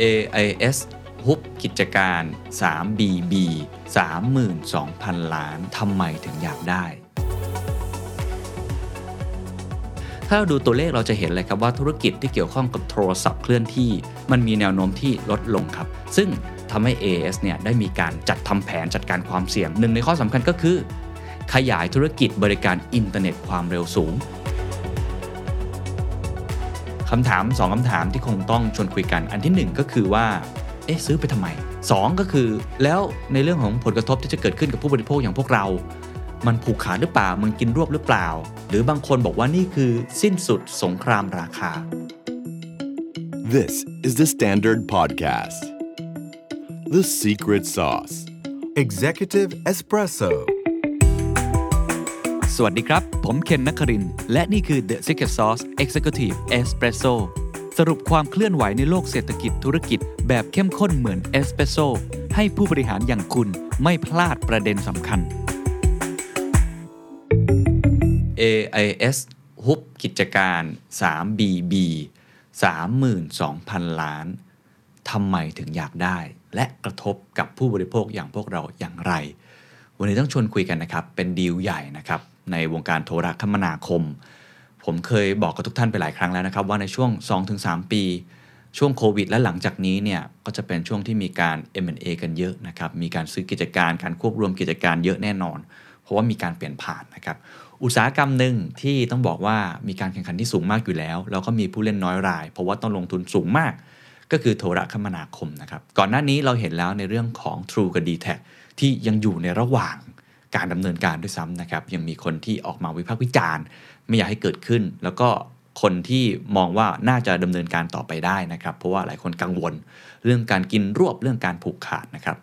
AIS ฮุบกิจการ 3BB 32,000 ล้านทำไมถึงอยากได้ ถ้าเราดูตัวเลขเราจะเห็นเลยครับว่าธุรกิจที่เกี่ยวข้องกับโทรศัพท์เคลื่อนที่ มันมีแนวโน้มที่ลดลงครับ ซึ่งทำให้ AS เนี่ยได้มีการจัดทำแผนจัดการความเสี่ยงหนึ่งในข้อสำคัญก็คือ ขยายธุรกิจบริการอินเทอร์เน็ตความเร็วสูง คำถาม 2คำถามที่คงต้องชวนคุยกัน อันที่ 1 ก็คือว่า เอ๊ะซื้อไปทำไม 2 ก็คือ แล้วในเรื่องของผลกระทบที่จะเกิดขึ้นกับผู้บริโภคอย่างพวกเรา มันผูกขาดหรือเปล่า มันกินรวบหรือเปล่า หรือบางคนบอกว่านี่คือสิ้นสุดสงครามราคา This is the Standard Podcast. The Secret Sauce. Executive Espresso สวัสดีครับ ผมเคนนักคริน และนี่คือ The Secret Sauce Executive Espresso สรุปความเคลื่อนไหวในโลกเศรษฐกิจธุรกิจ แบบเข้มข้นเหมือนเอสเปรสโซให้ผู้บริหารอย่างคุณไม่พลาดประเด็นสำคัญ AIS ฮุบกิจการ 3BB 32,000 ล้าน ทำไมถึงอยากได้ และกระทบกับผู้บริโภคอย่างพวกเราอย่างไร วันนี้ต้องชวนคุยกันนะครับ เป็นดีลใหญ่นะครับ ในวงการโทรคมนาคม ผมเคยบอกกับทุกท่านไปหลายครั้งแล้วนะครับ ว่าในช่วง 2-3 ปี ช่วงโควิด และหลังจากนี้เนี่ยก็จะเป็นช่วงที่มีการ M&A กันเยอะนะครับ มีการซื้อกิจการการควบรวมกิจการเยอะแน่นอน เพราะว่ามีการเปลี่ยนผ่านนะครับอุตสาหกรรมหนึ่งที่ต้องบอกว่ามีการแข่งขันที่สูงมากอยู่แล้ว แล้วก็มีผู้เล่นน้อยราย เพราะว่าต้องลงทุนสูงมาก ก็คือโทรคมนาคมนะครับก่อนหน้านี้เราเห็นแล้วในเรื่องของ True กับ d t แทที่ยังอยู่ในระหว่าง การดำเนินการด้วยซ้ำนะครับ ยังมีคนที่ออกมาวิพากษ์วิจารณ์ ไม่อยากให้เกิดขึ้น แล้วก็คนที่มองว่าน่าจะดำเนินการต่อไปได้นะครับ เพราะว่าหลายคนกังวล เรื่องการกินรวบเรื่องการผูกขาดนะครับ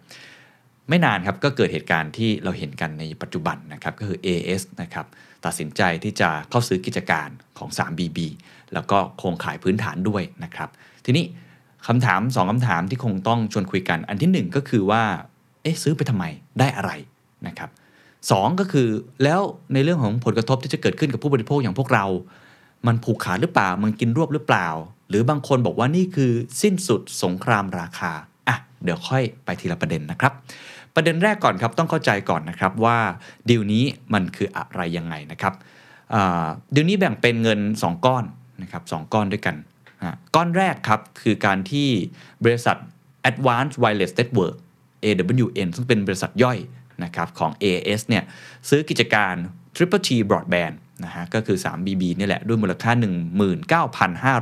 ไม่นานครับก็เกิดเหตุการณ์ที่เราเห็นกันในปัจจุบันนะครับก็คือ AS นะครับตัดสินใจที่จะเข้าซื้อกิจการของ 3BB แล้วก็โครงข่ายพื้นฐานด้วยนะครับ ทีนี้คำถาม 2คำถามที่คงต้องชวนคุยกัน อันที่ 1 ก็คือว่า เอ๊ะซื้อไปทำไมได้อะไรนะครับ สก็คือแล้วในเรื่องของผลกระทบที่จะเกิดขึ้นกับผู้บริโภคอย่างพวกเรา มันผูกขาดหรือเปล่ามันกินรวบหรือเปล่า หรือบางคนบอกว่านี่คือสิ้นสุดสงครามราคาอะเดี๋ยวค่อยไปทีละประเด็นนะครับ ประเด็นแรกก่อนครับต้องเข้าใจก่อนนะครับว่าดีลนี้มันคืออะไรยังไงนะครับดีลนี้แบ่งเป็นเงิน 2 ก้อนนะครับสก้อนด้วยกันก้อนแรกครับคือการที่บริษัท Advanced Wireless Network AWN ซึ่งเป็นบริษัทย่อย นะครับของ AS เนี่ยซื้อกิจการ Triple T Broadband นะฮะก็คือ 3BB นี่แหละ ด้วยมูลค่า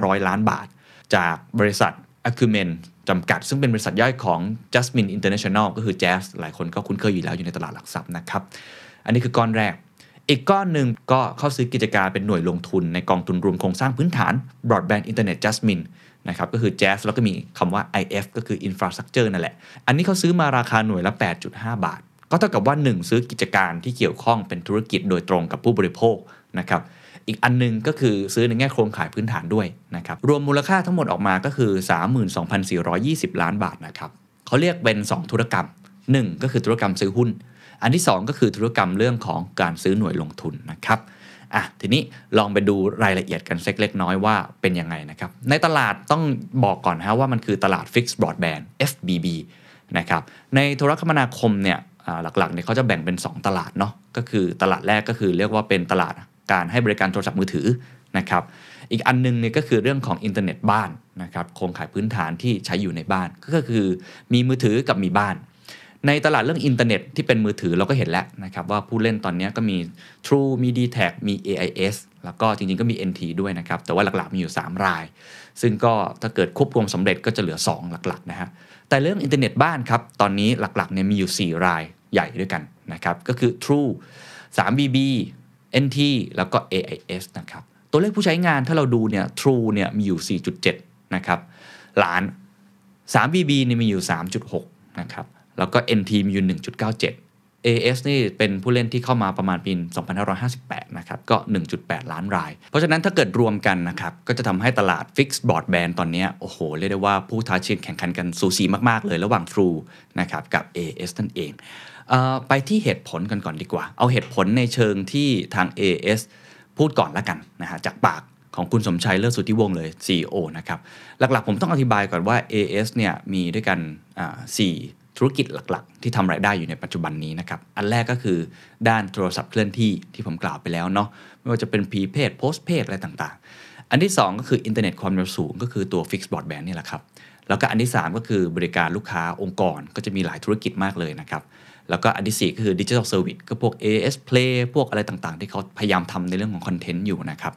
19,500 ล้านบาท จากบริษัท Acumen จำกัด ซึ่งเป็นบริษัทย่อยของ Jasmine International ก็คือ Jazz หลายคนก็คุ้นเคยอยู่แล้วอยู่ในตลาดหลักทรัพย์นะครับ อันนี้คือก้อนแรก อีกก้อนหนึ่งก็เข้าซื้อกิจการเป็นหน่วยลงทุนในกองทุนรวมโครงสร้างพื้นฐาน Broadband Internet Jasmine นะครับก็คือ Jazz แล้วก็มีคำว่า IF ก็คือ Infrastructure นั่นแหละ อันนี้เขาซื้อมาราคาหน่วยละ 8.5 บาท ก็เท่ากับว่า 1 ซื้อกิจการที่เกี่ยวข้องเป็นธุรกิจโดยตรงกับผู้บริโภคนะครับอีกอันนึงก็คือซื้อในแง่โครงข่ายพื้นฐานด้วยนะครับรวมมูลค่าทั้งหมดออกมาก็คือ 32,420 ล้านบาทนะครับเขาเรียกเป็น 2 ธุรกรรม 1 ก็คือธุรกรรมซื้อหุ้น อันที่ 2 ก็คือธุรกรรมเรื่องของการซื้อหน่วยลงทุนนะครับอะทีนี้ลองไปดูรายละเอียดกันสักเล็กน้อยว่าเป็นยังไงนะครับในตลาดต้องบอกก่อนนะว่ามันคือตลาด Fixed Broadband FBB นะครับในโทรคมนาคมเนี่ย หลักๆเนี่ยเขาจะแบ่งเป็น 2 ตลาดเนาะก็คือตลาดแรกก็คือเรียกว่าเป็นตลาดการให้บริการโทรศัพท์มือถือนะครับอีกอันนึงเนี่ยก็คือเรื่องของอินเทอร์เน็ตบ้านนะครับโครงข่ายพื้นฐานที่ใช้อยู่ในบ้านก็คือมีมือถือกับมีบ้าน ในตลาดเรื่องอินเทอร์เน็ตที่เป็นมือถือเราก็เห็นแล้วนะครับว่าผู้เล่นตอนนี้ก็มี True มี dtac มี AIS แล้วก็จริงๆก็มี NT ด้วยนะครับแต่ว่าหลักๆมีอยู่ 3 ราย ซึ่งก็ถ้าเกิดควบรวมสำเร็จก็จะเหลือ 2 หลักๆนะฮะแต่เรื่องอินเทอร์เน็ตบ้านครับตอนนี้หลักๆเนี่ยมีอยู่ 4 ราย ใหญ่ด้วยกันนะครับ ก็คือ True 3BB NT แล้วก็ AIS นะครับ ตัวเลขผู้ใช้งานถ้าเราดูเนี่ย True เนี่ยมีอยู่ 4.7 นะครับล้าน 3BB เนี่ยมีอยู่ 3.6 นะครับ แล้วก็ NT มีอยู่ 1.97 AS นี่เป็นผู้เล่นที่เข้ามาประมาณปี 2558 นะครับ ก็ 1.8 ล้านราย เพราะฉะนั้นถ้าเกิดรวมกันนะครับ ก็จะทำให้ตลาด Fixed Broadband ตอนนี้ โอ้โห เรียกได้ว่าผู้ท้าชิงแข่งขันกันสูสีมาก ๆ เลยระหว่าง True นะครับ กับ AS นั่นเอง ไปที่เหตุผลกันก่อนดีกว่า เอาเหตุผลในเชิงที่ทาง AS พูดก่อนละกันนะฮะจากปากของคุณสมชัยเลิศสุทธิวงศ์เลย CEO นะครับหลักๆผมต้องอธิบายก่อนว่า AS เนี่ยมีด้วยกันสี่ธุรกิจหลักๆ ที่ทำรายได้อยู่ในปัจจุบันนี้นะครับ อันแรกก็คือด้านโทรศัพท์เคลื่อนที่ที่ผมกล่าวไปแล้วเนาะไม่ว่าจะเป็น prepaid postpaid อะไรต่างๆ อันที่ 2 ก็คืออินเทอร์เน็ตความเร็วสูง ก็คือตัว fixed broadband นี่แหละครับ แล้วก็อันที่ 3 ก็คือบริการลูกค้าองค์กรก็จะมีหลายธุรกิจมากเลยนะครับ แล้วก็อันที่ 4 ก็คือดิจิทัลเซอร์วิสก็พวก AS Play พวกอะไรต่างๆ ที่เขาพยายามทำในเรื่องของคอนเทนต์อยู่นะครับ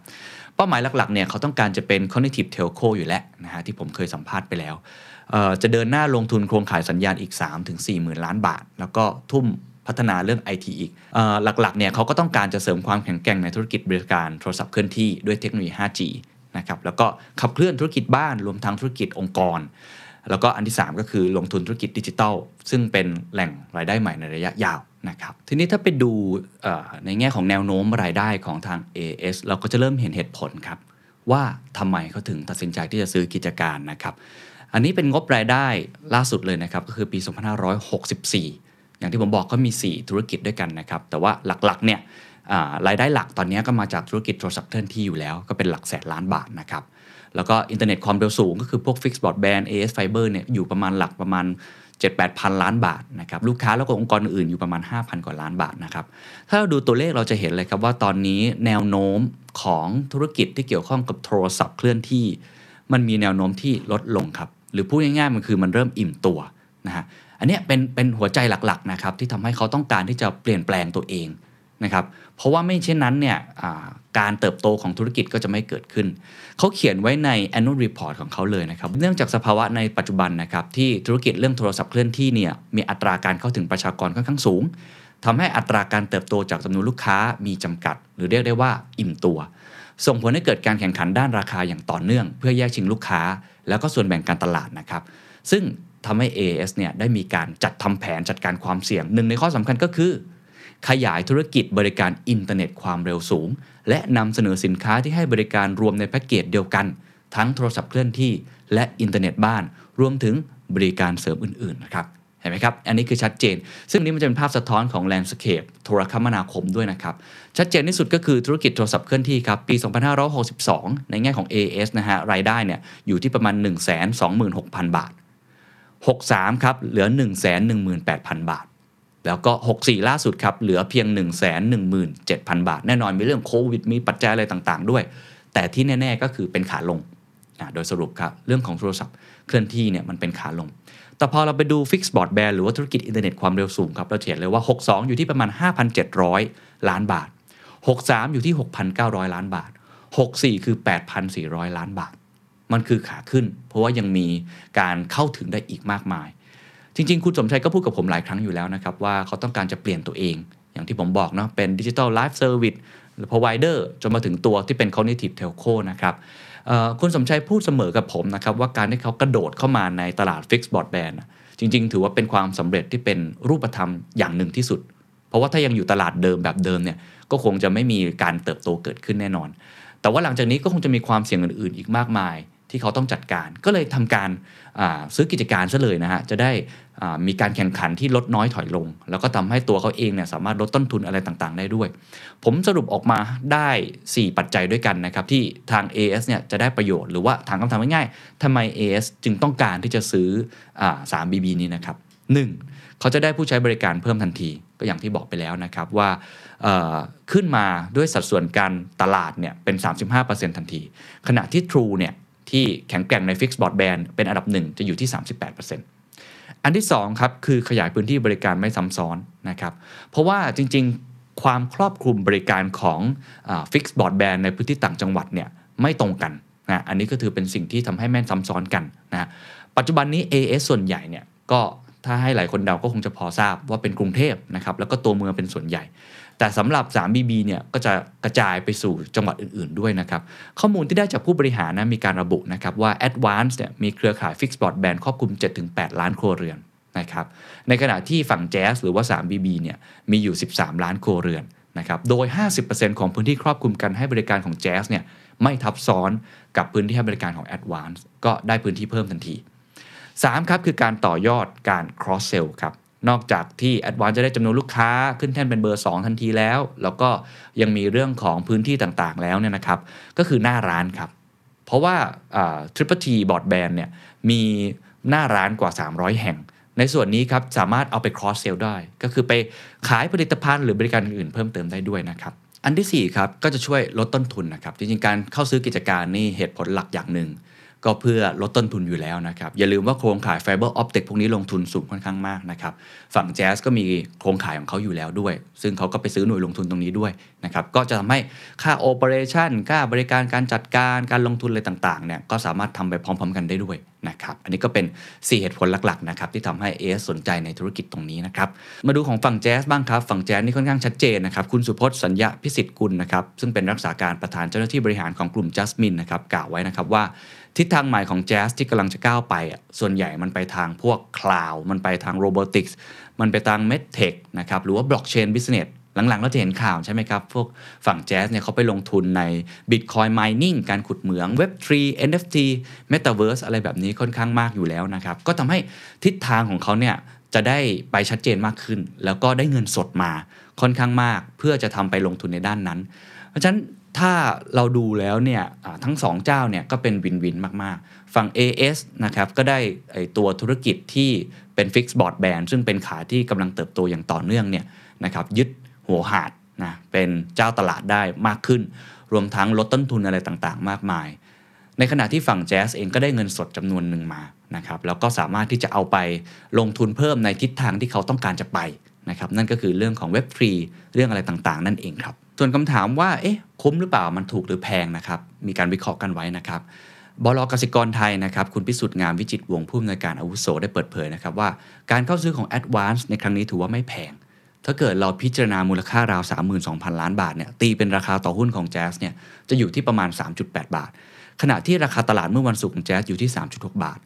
เป้าหมายหลักๆเนี่ยเขาต้องการจะเป็น connective telco อยู่แล้วนะฮะที่ผมเคยสัมภาษณ์ไปแล้ว จะเดินหน้าลงทุนโครงข่ายสัญญาณอีก 3-4หมื่นล้านบาท แล้วก็ทุ่มพัฒนาเรื่อง IT อีกอหลักๆเนี่ยเขาก็ต้องการจะเสริมความแข็งแกร่งในธุรกิจบริการโทรศัพท์เคลื่อนที่ด้วยเทคโนโลยี 5G นะครับแล้วก็ขับเคลื่อนธุรกิจบ้านรวมทั้งธุรกิจองค์กร แล้วก็อันที่ 3 ก็คือลงทุนธุรกิจดิจิทัล ซึ่งเป็นแหล่งรายได้ใหม่ในระยะยาวนะครับทีนี้ถ้าไปดูในแง่ของแนวโน้มรายได้ของทาง AS เราก็จะเริ่มเห็นเหตุผลครับ ว่าทำไมเขาถึงตัดสินใจที่จะซื้อกิจการนะครับ อันนี้เป็นงบรายได้ล่าสุดเลยนะครับ ก็คือปี 2564 อย่างที่ผมบอกก็มี 4 ธุรกิจด้วยกันนะครับ แต่ว่าหลักๆเนี่ยรายได้หลักตอนนี้ก็มาจากธุรกิจโทรศัพท์เคลื่อนที่อยู่แล้ว ก็เป็นหลักแสนล้านบาทนะครับ แล้วก็อินเทอร์เน็ตความเร็วสูงก็คือพวก Fixed Broadband AIS Fibre เนี่ยอยู่ประมาณหลักประมาณ 7-8 พันล้านบาทนะครับลูกค้าแล้วก็องค์กรอื่นอยู่ประมาณ 5,000 กว่าล้านบาทนะครับถ้าเราดูตัวเลขเราจะเห็นเลยครับว่าตอนนี้แนวโน้มของธุรกิจที่เกี่ยวข้องกับโทรศัพท์เคลื่อนที่ มันมีแนวโน้มที่ลดลงครับหรือพูดง่ายๆมันคือมันเริ่มอิ่มตัวนะฮะอันนี้เป็นเป็นหัวใจหลักๆนะครับที่ทำให้เขาต้องการที่จะเปลี่ยนแปลงตัวเอง นะครับเพราะว่าไม่เช่นนั้นเนี่ยการเติบโตของธุรกิจก็จะไม่เกิดขึ้น เขาเขียนไว้ใน annual report ของเขาเลยนะครับ เนื่องจากสภาวะในปัจจุบันนะครับที่ธุรกิจเรื่องโทรศัพท์เคลื่อนที่เนี่ยมีอัตราการเข้าถึงประชากรค่อนข้างสูงทำให้อัตราการเติบโตจากจำนวนลูกค้ามีจำกัด หรือเรียกได้ว่าอิ่มตัว ส่งผลให้เกิดการแข่งขันด้านราคาอย่างต่อเนื่อง เพื่อแย่งชิงลูกค้า แล้วก็ส่วนแบ่งการตลาดนะครับ ซึ่งทำให้ AIS เนี่ยได้มีการจัดทำแผนจัดการความเสี่ยงหนึ่งในข้อสำคัญก็คือ ขยายธุรกิจบริการอินเทอร์เน็ตความเร็วสูง และนำเสนอสินค้าที่ให้บริการรวมในแพ็กเกจเดียวกัน ทั้งโทรศัพท์เคลื่อนที่และอินเทอร์เน็ตบ้าน รวมถึงบริการเสริมอื่นๆนะครับเห็นไหมครับ อันนี้คือชัดเจน ซึ่งนี้มันจะเป็นภาพสะท้อนของ landscape โทรคมนาคมด้วยนะครับ ชัดเจนที่สุดก็คือธุรกิจโทรศัพท์เคลื่อนที่ครับ ปี 2562 ในแง่ของ AIS นะฮะ รายได้เนี่ยอยู่ที่ประมาณ 126,000 บาท 63 ครับ เหลือ 118,000 บาท แล้วก็ 64 ล่าสุดครับเหลือเพียง 1 1 7 0 0 0 บาท แน่นอนมีเรื่องโควิดมีปัจจัยอะไรต่างๆ ด้วย แต่ที่แน่ ๆ ก็คือเป็นขาลงโดยสรุปครับเรื่องของโทรศัพท์เคลื่อนที่เนี่ยมันเป็นขาลง แต่พอเราไปดู Fixed Broadband หรือว่าธุรกิจอินเทอร์เน็ตความเร็วสูงครับเราเห็นเลยว่า 62 อยู่ที่ประมาณ 5,700 ล้านบาท 63 อยู่ที่ 6,900 ล้านบาท 64 คือ 8,400 ล้านบาท มันคือขาขึ้น เพราะว่ายังมีการเข้าถึงได้อีกมากมาย จริง ๆ คุณสมชัยก็พูดกับผมหลายครั้งอยู่แล้วนะครับ ว่าเขาต้องการจะเปลี่ยนตัวเอง อย่างที่ผมบอกเนาะเป็น digital life service หรือ provider จนมาถึงตัวที่เป็น cognitive telco นะครับคุณสมชัยพูดเสมอกับผมนะครับ ว่าการที่เขากระโดดเข้ามาในตลาด Fixed Broadband จริง ๆ ถือว่าเป็นความสำเร็จที่เป็นรูปธรรมอย่างหนึ่งที่สุด เพราะว่าถ้ายังอยู่ตลาดเดิมแบบเดิมเนี่ยก็คงจะไม่มีการเติบโตเกิดขึ้นแน่นอน แต่ว่าหลังจากนี้ก็คงจะมีความเสี่ยงอื่นๆ อีกมากมาย ที่เขาต้องจัดการ ก็เลยทำการซื้อกิจการซะเลยนะฮะจะได้มีการแข่งขันที่ลดน้อยถอยลง แล้วก็ทำให้ตัวเขาเองเนี่ยสามารถลดต้นทุนอะไรต่างๆ ได้ด้วย ผมสรุปออกมาได้ 4 ปัจจัยด้วยกันนะครับที่ทาง AS เนี่ยจะได้ประโยชน์หรือว่าถามคำถามง่ายๆทำไม AS จึงต้องการที่จะซื้ออ 3BB นี้นะครับ 1. เขาจะได้ผู้ใช้บริการเพิ่มทันทีก็อย่างที่บอกไปแล้วนะครับว่าขึ้นมาด้วยสัดส่วนการตลาดเนี่ยเป็น 35%ทันที ขณะที่ True เนี่ย ที่แข็งแกร่งใน Fixed Broadband เป็นอันดับหนึ่งจะอยู่ที่ 38%อันที่2ครับคือขยายพื้นที่บริการไม่ซ้ำซ้อนนะครับเพราะว่าจริงๆความครอบคลุมบริการของ Fixed Broadband ในพื้นที่ต่างจังหวัดเนี่ยไม่ตรงกันนะอันนี้ก็ถือเป็นสิ่งที่ทำให้แม่นซ้ำซ้อนกันนะปัจจุบันนี้ AS ส่วนใหญ่เนี่ยก็ถ้าให้หลายคนเดาก็คงจะพอทราบว่าเป็นกรุงเทพนะครับแล้วก็ตัวเมืองเป็นส่วนใหญ่ แต่สำหรับ 3BB เนี่ยก็จะกระจายไปสู่จังหวัดอื่น ๆ ด้วยนะครับ ข้อมูลที่ได้จากผู้บริหารนะมีการระบุนะครับว่า Advance เนี่ยมีเครือข่าย Fixed Broadband ครอบคลุม 7-8 ล้านครัวเรือนนะครับ ในขณะที่ฝั่ง Jazz หรือว่า 3BB เนี่ยมีอยู่ 13 ล้านครัวเรือนนะครับ โดย 50%ของพื้นที่ครอบคลุมกันให้บริการของ Jazz เนี่ยไม่ทับซ้อนกับพื้นที่ให้บริการของ Advance ก็ได้พื้นที่เพิ่มทันที 3 ครับคือการต่อยอดการ cross sell ครับ นอกจากที่ Advance จะได้จำนวนลูกค้าขึ้นแท่นเป็นเบอร์ 2 ทันทีแล้ว แล้วก็ยังมีเรื่องของพื้นที่ต่างๆแล้วเนี่ยนะครับ ก็คือหน้าร้านครับ เพราะว่า Triple T Broadband เนี่ยมีหน้าร้านกว่า 300 แห่ง ในส่วนนี้ครับ สามารถเอาไป cross sell ได้ ก็คือไปขายผลิตภัณฑ์หรือบริการอื่นเพิ่มเติมได้ด้วยนะครับอันที่4ครับก็จะช่วยลดต้นทุนนะครับจริงๆการเข้าซื้อกิจการนี่เหตุผลหลักอย่างหนึ่ง ก็เพื่อลดต้นทุนอยู่แล้วนะครับ อย่าลืมว่าโครงข่ายไฟเบอร์ออปติกพวกนี้ลงทุนสูงค่อนข้างมากนะครับ ฝั่ง JAS ก็มีโครงข่ายของเขาอยู่แล้วด้วย ซึ่งเขาก็ไปซื้อหน่วยลงทุนตรงนี้ด้วยนะครับ ก็จะทำให้ค่า operation ค่าบริการการจัดการการลงทุนอะไรต่างๆเนี่ยก็สามารถทำไปพร้อม ๆ กันได้ด้วยนะครับ อันนี้ก็เป็น 4 เหตุผลหลักๆนะครับที่ทำให้ AIS สนใจในธุรกิจตรงนี้นะครับ มาดูของฝั่งแจ๊สบ้างครับ ฝั่งแจ๊สนี่ค่อนข้างชัดเจนนะครับ คุณสุพจน์สัญญพิสิทธิ์กุลนะครับ ซึ่งเป็นรักษาการประธานเจ้าหน้าที่บริหารของกลุ่มจัสมินนะครับกล่าวไว้นะครับว่า ทิศทางใหม่ของ JAS ที่กำลังจะก้าวไปอะส่วนใหญ่มันไปทางพวก cloud มันไปทาง robotics มันไปทาง MedTech นะครับหรือว่า blockchain business หลังๆเราจะเห็นข่าวใช่ไหมครับ พวกฝั่ง JAS เนี่ยเขาไปลงทุนใน Bitcoin Mining การขุดเหมือง Web3 NFT Metaverse อะไรแบบนี้ค่อนข้างมากอยู่แล้วนะครับ ก็ทำให้ทิศทางของเขาเนี่ยจะได้ไปชัดเจนมากขึ้น แล้วก็ได้เงินสดมาค่อนข้างมาก เพื่อจะทำไปลงทุนในด้านนั้น เพราะฉะนั้น ถ้าเราดูแล้วเนี่ยทั้งสองเจ้าเนี่ยก็เป็นวินวินมาก ๆ ฝั่ง AS นะครับก็ได้ไอตัวธุรกิจที่เป็น Fixed Broadband ซึ่งเป็นขาที่กำลังเติบโตอย่างต่อเนื่องเนี่ยนะครับยึดหัวหาดนะเป็นเจ้าตลาดได้มากขึ้น รวมทั้งลดต้นทุนอะไรต่างๆ มากมาย ในขณะที่ฝั่งแจ๊สเองก็ได้เงินสดจำนวนหนึ่งมานะครับแล้วก็สามารถที่จะเอาไปลงทุนเพิ่มในทิศทางที่เขาต้องการจะไปนะครับนั่นก็คือเรื่องของเว็บฟรีเรื่องอะไรต่างๆ นั่นเองครับ ส่วนคำถามว่า เอ๊ะ คุ้มหรือเปล่า มันถูกหรือแพงนะครับ มีการวิเคราะห์กันไว้นะครับบลกสิกรไทยนะครับ คุณพิสุทธิ์งามวิจิตวงผู้อำนวยการอาวุโสได้เปิดเผยนะครับว่า การเข้าซื้อของ Advance ในครั้งนี้ถือว่าไม่แพง ถ้าเกิดเราพิจารณามูลค่าราว 32,000 ล้านบาทเนี่ย ตีเป็นราคาต่อหุ้นของแจ๊สเนี่ย จะอยู่ที่ประมาณ 3.8 บาท ขณะที่ราคาตลาดเมื่อวันศุกร์ของแจ๊สอยู่ที่ 3.6 บาท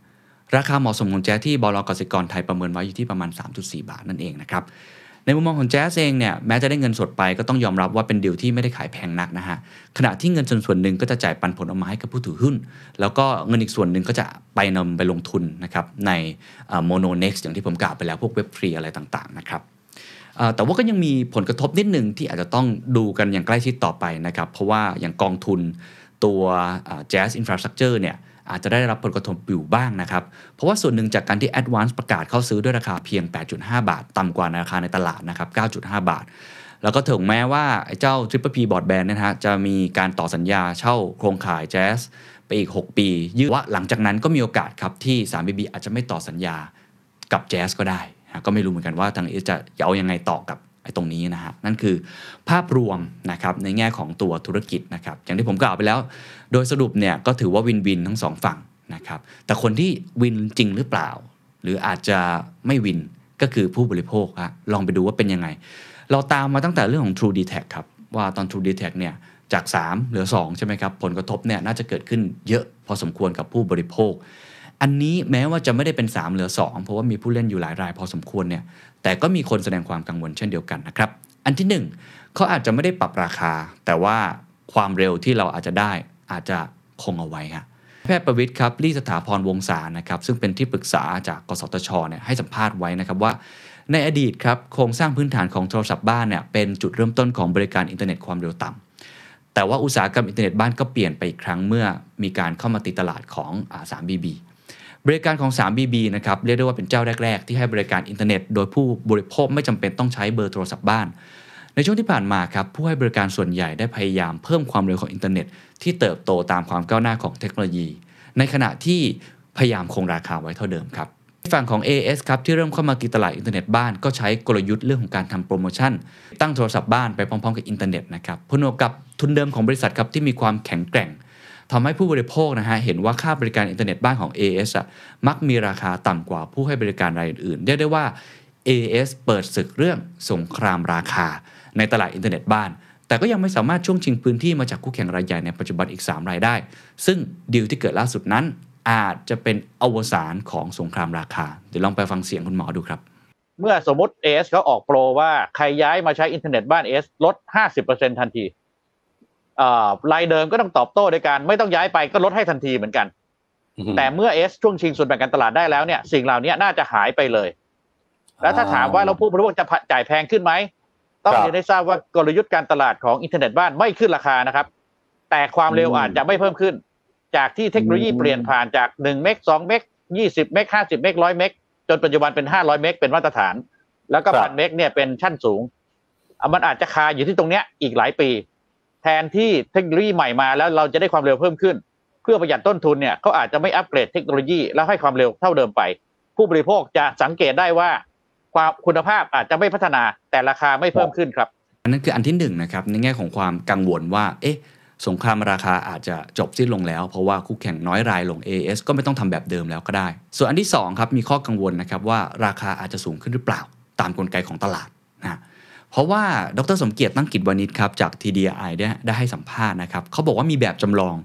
ราคาเหมาะสมของแจ๊สที่บลกสิกรไทยประเมินไว้อยู่ที่ประมาณ 3.4 บาทนั่นเองนะครับ ในมุมมองของแจ๊สเองเนี่ยแม้จะได้เงินสดไปก็ต้องยอมรับว่าเป็นดีลที่ไม่ได้ขายแพงนักนะฮะขณะที่เงินส่วนส่วนหนึ่งก็จะจ่ายปันผลออกมาให้กับผู้ถือหุ้น แล้วก็เงินอีกส่วนหนึ่งก็จะไปนำไปลงทุนนะครับในโมโนเน็กซ์อย่างที่ผมกล่าวไปแล้วพวกเว็บฟรีอะไรต่างๆนะครับแต่ว่าก็ยังมีผลกระทบนิดหนึ่งที่อาจจะต้องดูกันอย่างใกล้ชิดต่อไปนะครับเพราะว่าอย่างกองทุนตัว Jazz Infrastructure เนี่ย อาจจะได้รับผลกระทบอยู่บ้างนะครับ เพราะว่าส่วนหนึ่งจากการที่ Advance ประกาศเข้าซื้อด้วยราคาเพียง 8.5 บาท ต่ำกว่าราคาในตลาดนะครับ 9.5 บาท แล้วก็ถึงแม้ว่าเจ้า Triple P Broadband นะฮะจะมีการต่อสัญญาเช่าโครงข่าย Jazz ไปอีก 6 ปี ยืดว่าหลังจากนั้นก็มีโอกาสครับที่ 3BB อาจจะไม่ต่อสัญญากับ Jazz ก็ได้ ก็ไม่รู้เหมือนกันว่าทางเอจะเอายังไงต่อกับ ไอ้ตรงนี้นะฮะนั่นคือภาพรวมนะครับในแง่ของตัวธุรกิจนะครับอย่างที่ผมกล่าวไปแล้ว โดยสรุปเนี่ยก็ถือว่าวินวินทั้งสองฝั่งนะครับแต่คนที่วินจริงหรือเปล่า หรืออาจจะไม่วินก็คือผู้บริโภคฮะลองไปดูว่าเป็นยังไง เราตามมาตั้งแต่เรื่องของ True d e t a c ครับว่าตอน True d e t a c เนี่ยจาก 3 เหลือ 2 ใช่ไหมครับ ผลกระทบเนี่ยน่าจะเกิดขึ้นเยอะพอสมควรกับผู้บริโภค อันนี้แม้ว่าจะไม่ได้เป็น 3 เหลือ 2 เพราะว่ามีผู้เล่นอยู่หลายรายพอสมควรเนี่ยแต่ก็มีคนแสดงความกังวลเช่นเดียวกันนะครับ อันที่ 1เขาอาจจะไม่ได้ปรับราคา แต่ว่าความเร็วที่เราอาจจะได้อาจจะคงเอาไว้ครับแพทย์ประวิทย์ครับลี่สถาพรวงศานะครับซึ่งเป็นที่ปรึกษาจากกสทชเนี่ยให้สัมภาษณ์ไว้นะครับว่า ในอดีตครับโครงสร้างพื้นฐานของโทรศัพท์บ้านเนี่ยเป็นจุดเริ่มต้นของบริการอินเทอร์เน็ตความเร็วต่ำแต่ว่าอุตสาหกรรมอินเทอร์เน็ตบ้านก็เปลี่ยนไปอีกครั้งเมื่อมีการเข้ามาตีตลาดของ 3BB บริการของ 3BB นะครับเรียกได้ว่าเป็นเจ้าแรก ๆ ที่ให้บริการอินเทอร์เน็ต โดยผู้บริโภคไม่จำเป็นต้องใช้เบอร์โทรศัพท์บ้าน ในช่วงที่ผ่านมาครับผู้ให้บริการส่วนใหญ่ได้พยายามเพิ่มความเร็วของอินเทอร์เน็ต ที่เติบโตตามความก้าวหน้าของเทคโนโลยี ในขณะที่พยายามคงราคาไว้เท่าเดิมครับฝั่งของ AS ครับที่เริ่มเข้ามาตีตลาดอินเทอร์เน็ตบ้านก็ใช้กลยุทธ์เรื่องของการทำโปรโมชั่น ตั้งโทรศัพท์บ้านไปพร้อมๆกับอินเทอร์เน็ตนะครับผนวกกับทุนเดิมของบริษัทครับที่มีความแข็งแกร่ง ทำให้ผู้บริโภคนะฮะเห็นว่าค่าบริการอินเทอร์เน็ตบ้านของ AS อะมักมีราคาต่ำกว่าผู้ให้บริการรายอื่นๆเรียกได้ว่า AS เปิดศึกเรื่องสงครามราคา ในตลาดอินเทอร์เน็ตบ้าน แต่ก็ยังไม่สามารถช่วงชิงพื้นที่มาจากคู่แข่งรายใหญ่ในปัจจุบันอีก 3 รายได้ ซึ่งดีลที่เกิดล่าสุดนั้น อาจจะเป็นอวสานของสงครามราคา เดี๋ยวลองไปฟังเสียงคุณหมอดูครับ เมื่อสมมติ AIS เขาออกโปรว่าใครย้ายมาใช้อินเทอร์เน็ตบ้าน AIS ลด 50%ทันที รายเดิมก็ต้องตอบโต้ด้วยการไม่ต้องย้ายไปก็ลดให้ทันทีเหมือนกัน แต่เมื่อ AIS ช่วงชิงส่วนแบ่งการตลาดได้แล้วเนี่ย สิ่งเหล่านี้น่าจะหายไปเลย แล้วถ้าถามว่าเราผู้บริโภคจะจ่ายแพงขึ้นไหมต้องครับเรียนให้ทราบว่ากลยุทธ์การตลาดของอินเทอร์เน็ตบ้านไม่ขึ้นราคานะครับ แต่ความเร็วอืมอาจจะไม่เพิ่มขึ้น จากที่เทคโนโลยีอืมเปลี่ยนผ่านจาก1เมก2เมก20เมก50เมก100เมกจนปัจจุบันเป็น 500เมกเป็นมาตรฐาน แล้วก็พันเมกเนี่ยเป็นชั้นสูงอะมันอาจจะคาอยู่ที่ตรงเนี้ยอีกหลายปี แทนที่เทคโนโลยีใหม่มาแล้วเราจะได้ความเร็วเพิ่มขึ้น เพื่อประหยัดต้นทุนเนี่ยเขาอาจจะไม่อัปเกรดเทคโนโลยีแล้วให้ความเร็วเท่าเดิมไป ผู้บริโภคจะสังเกตได้ว่า ความคุณภาพอาจจะไม่พัฒนาแต่ราคาไม่เพิ่มขึ้นครับ อันนั้นคืออันที่หนึ่งนะครับในแง่ของความกังวลว่า เอ๊ะสงครามราคาอาจจะจบสิ้นลงแล้ว เพราะว่าคู่แข่งน้อยรายลง AS ก็ไม่ต้องทำแบบเดิมแล้วก็ได้ ส่วนอันที่สองครับมีข้อกังวลนะครับว่าราคาอาจจะสูงขึ้นหรือเปล่า ตามกลไกของตลาดนะ เพราะว่าดรสมเกียรติตั้งกิจวานิชครับจาก TDI ได้ได้ให้สัมภาษณ์นะครับเขาบอกว่ามีแบบจำลอง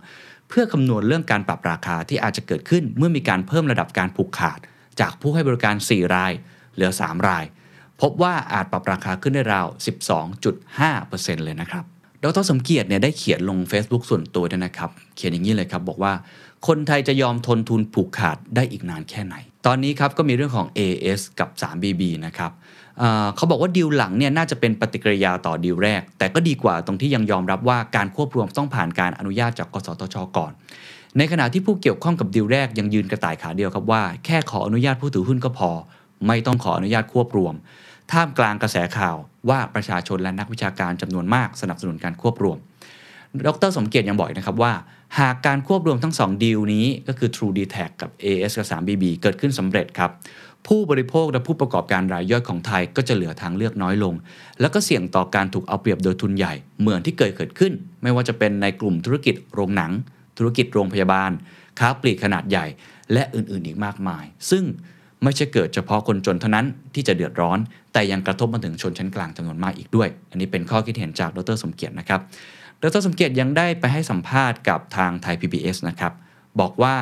เพื่อคำนวณเรื่องการปรับราคาที่อาจจะเกิดขึ้นเมื่อมีการเพิ่มระดับการผูกขาด จากผู้ให้บริการ 4 ราย เหลือ 3 ราย พบว่าอาจปรับราคาขึ้นได้ราว 12.5%เลยนะครับ ดรสมเกียรติเนี่ยได้เขียนลง Facebook ส่วนตัวด้วยนะครับ เขียนอย่างนี้เลยครับ บอกว่า คนไทยจะยอมทนทุนผูกขาดได้อีกนานแค่ไหน ตอนนี้ครับก็มีเรื่องของ AS กับ 3BB นะครับเเขาบอกว่าดีลหลังเนี่ยน่าจะเป็นปฏิกิริยาต่อดีลแรก แต่ก็ดีกว่าตรงที่ยังยอมรับว่าการควบรวมต้องผ่านการอนุญาตจากกสทช ก่อน ในขณะที่ผู้เกี่ยวข้องกับดีลแรกยังยืนกระต่ายขาเดียวครับว่าแค่ขออนุญาตผู้ถือหุ้นก็พอ ไม่ต้องขออนุญาตควบรวม ท่ามกลางกระแสข่าวว่าประชาชนและนักวิชาการจำนวนมากสนับสนุนการควบรวม ดรสมเกียรติยังบอกอีกนะครับว่า หากการควบรวมทั้ง 2 ดีลนี้ก็คือ True d t a c กับ AS กับ 3BB เกิดขึ้นสำเร็จครับผู้บริโภคและผู้ประกอบการรายย่อยของไทยก็จะเหลือทางเลือกน้อยลง แล้วก็เสี่ยงต่อการถูกเอาเปรียบโดยทุนใหญ่ เหมือนที่เกิดเกิดขึ้น ไม่ว่าจะเป็นในกลุ่มธุรกิจโรงหนัง ธุรกิจโรงพยาบาล ค้าปลีกขนาดใหญ่ และอื่นๆอีกมากมาย ซึ่งไม่ใช่เกิดเฉพาะคนจนเท่านั้นที่จะเดือดร้อน แต่ยังกระทบมาถึงชนชั้นกลางจำนวนมากอีกด้วย อันนี้เป็นข้อคิดเห็นจากดรสมเกียรตินะครับ ดรสมเกียรติยังได้ไปให้สัมภาษณ์กับทางไทย PBS นะครับ บอกว่า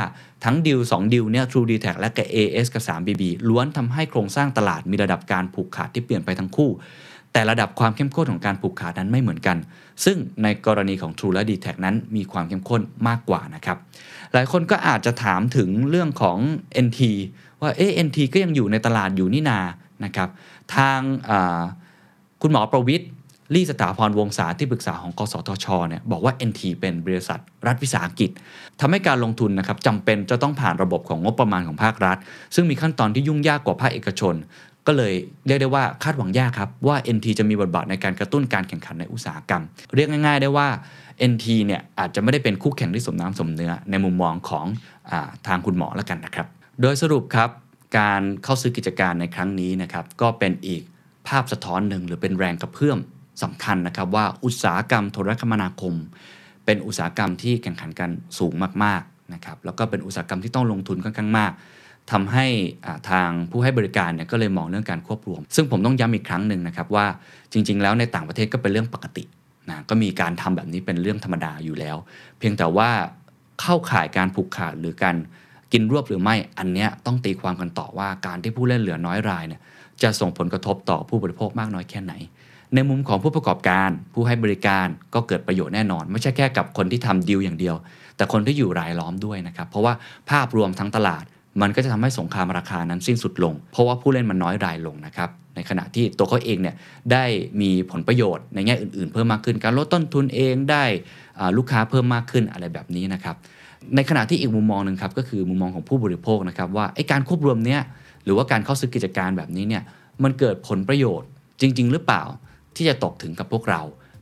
ทั้งดิว2ดิวเนี่ย True d t a c และกับ AS กับ 3BB ล้วนทำให้โครงสร้างตลาดมีระดับการผูกขาดที่เปลี่ยนไปทั้งคู่ แต่ระดับความเข้มข้นของการผูกขาดนั้นไม่เหมือนกัน ซึ่งในกรณีของ True และ d t a c นั้นมีความเข้มข้นมากกว่านะครับหลายคนก็อาจจะถามถึงเรื่องของ NT ว่าเอ๊ะ NT ก็ยังอยู่ในตลาดอยู่นี่นานะครับทางคุณหมอประวิทย์ ลี่สถาพรวงศาที่ปรึกษาของกสทชเนี่ยบอกว่า NT เป็นบริษัทรัฐวิสาหกิจทำให้การลงทุนนะครับจำเป็นจะต้องผ่านระบบของงบประมาณของภาครัฐ ซึ่งมีขั้นตอนที่ยุ่งยากกว่าภาคเอกชน ก็เลยเรียกได้ว่าคาดหวังยากครับ ว่า NT จะมีบทบาทในการกระตุ้นการแข่งขันในอุตสาหกรรม เรียกง่าย ๆ ได้ว่า NT เนี่ยอาจจะไม่ได้เป็นคู่แข่งที่สมน้ำสมเนื้อในมุมมองของอทางคุณหมอแล้วกันนะครับ โดยสรุปครับการเข้าซื้อกิจการในครั้งนี้นะครับก็เป็นอีกภาพสะท้อนหนึ่งหรือเป็นแรงกระเพื่อม สำคัญนะครับว่าอุตสาหกรรมโทรคมนาคม เป็นอุตสาหกรรมที่แข่งขันกันสูงมากๆนะครับแล้วก็เป็นอุตสาหกรรมที่ต้องลงทุนค่อนข้างมากทำให้ทางผู้ให้บริการเนี่ยก็เลยมองเรื่องการควบรวม ซึ่งผมต้องย้ำอีกครั้งหนึ่งนะครับว่าจริง ๆ แล้วในต่างประเทศก็เป็นเรื่องปกตินะก็มีการทำแบบนี้เป็นเรื่องธรรมดาอยู่แล้ว เพียงแต่ว่าเข้าข่ายการผูกขาดหรือการกินรวบหรือไม่อันเนี้ยต้องตีความกันต่อว่าการที่ผู้เล่นเหลือน้อยรายเนี่ยจะส่งผลกระทบต่อผู้บริโภคมากน้อยแค่ไหน ในมุมของผู้ประกอบการผู้ให้บริการก็เกิดประโยชน์แน่นอน ไม่ใช่แค่กับคนที่ทำดีลอย่างเดียว แต่คนที่อยู่รายล้อมด้วยนะครับเพราะว่าภาพรวมทั้งตลาด มันก็จะทำให้สงครามราคานั้นสิ้นสุดลง เพราะว่าผู้เล่นมันน้อยรายลงนะครับในขณะที่ตัวเขาเองเนี่ยได้มีผลประโยชน์ในแง่อื่นๆ เพิ่มมากขึ้นการลดต้นทุนเองได้ลูกค้าเพิ่มมากขึ้นอะไรแบบนี้นะครับในขณะที่อีกมุมมองหนึ่งครับก็คือมุมมองของผู้บริโภคนะครับว่าไอ้การควบรวมเนี้ยหรือว่าการเข้าซื้อกิจการแบบนี้เนี่ยมันเกิดผลประโยชน์จริง ๆ หรือเปล่า ที่จะตกถึงกับพวกเรา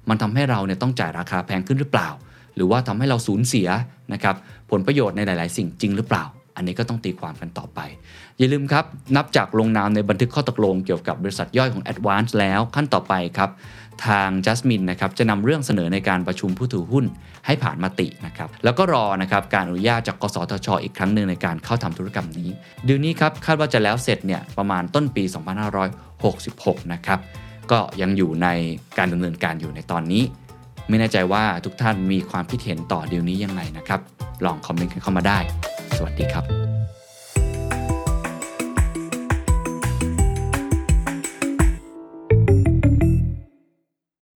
มันทำให้เราเนี่ยต้องจ่ายราคาแพงขึ้นหรือเปล่า หรือว่าทำให้เราสูญเสียนะครับผลประโยชน์ในหลาย ๆ สิ่งจริงหรือเปล่า อันนี้ก็ต้องตีความกันต่อไป อย่าลืมครับ นับจากลงนามในบันทึกข้อตกลงเกี่ยวกับบริษัทย่อยของ Advance แล้วขั้นต่อไปครับทาง Jasmine นะครับจะนำเรื่องเสนอในการประชุมผู้ถือหุ้นให้ผ่านมตินะครับแล้วก็รอนะครับการอนุญาตจากกสทช อีกครั้งหนึ่งในการเข้าทำธุรกรรมนี้เดือนนี้ครับคาดว่าจะแล้วเสร็จเนี่ยประมาณต้นปี 2566 นะครับ ก็ยังอยู่ในการดำเนินการอยู่ในตอนนี้ ไม่แน่ใจว่าทุกท่านมีความคิดเห็นต่อดีลนี้ยังไงนะครับ ลองคอมเมนต์กันเข้ามาได้ สวัสดีครับ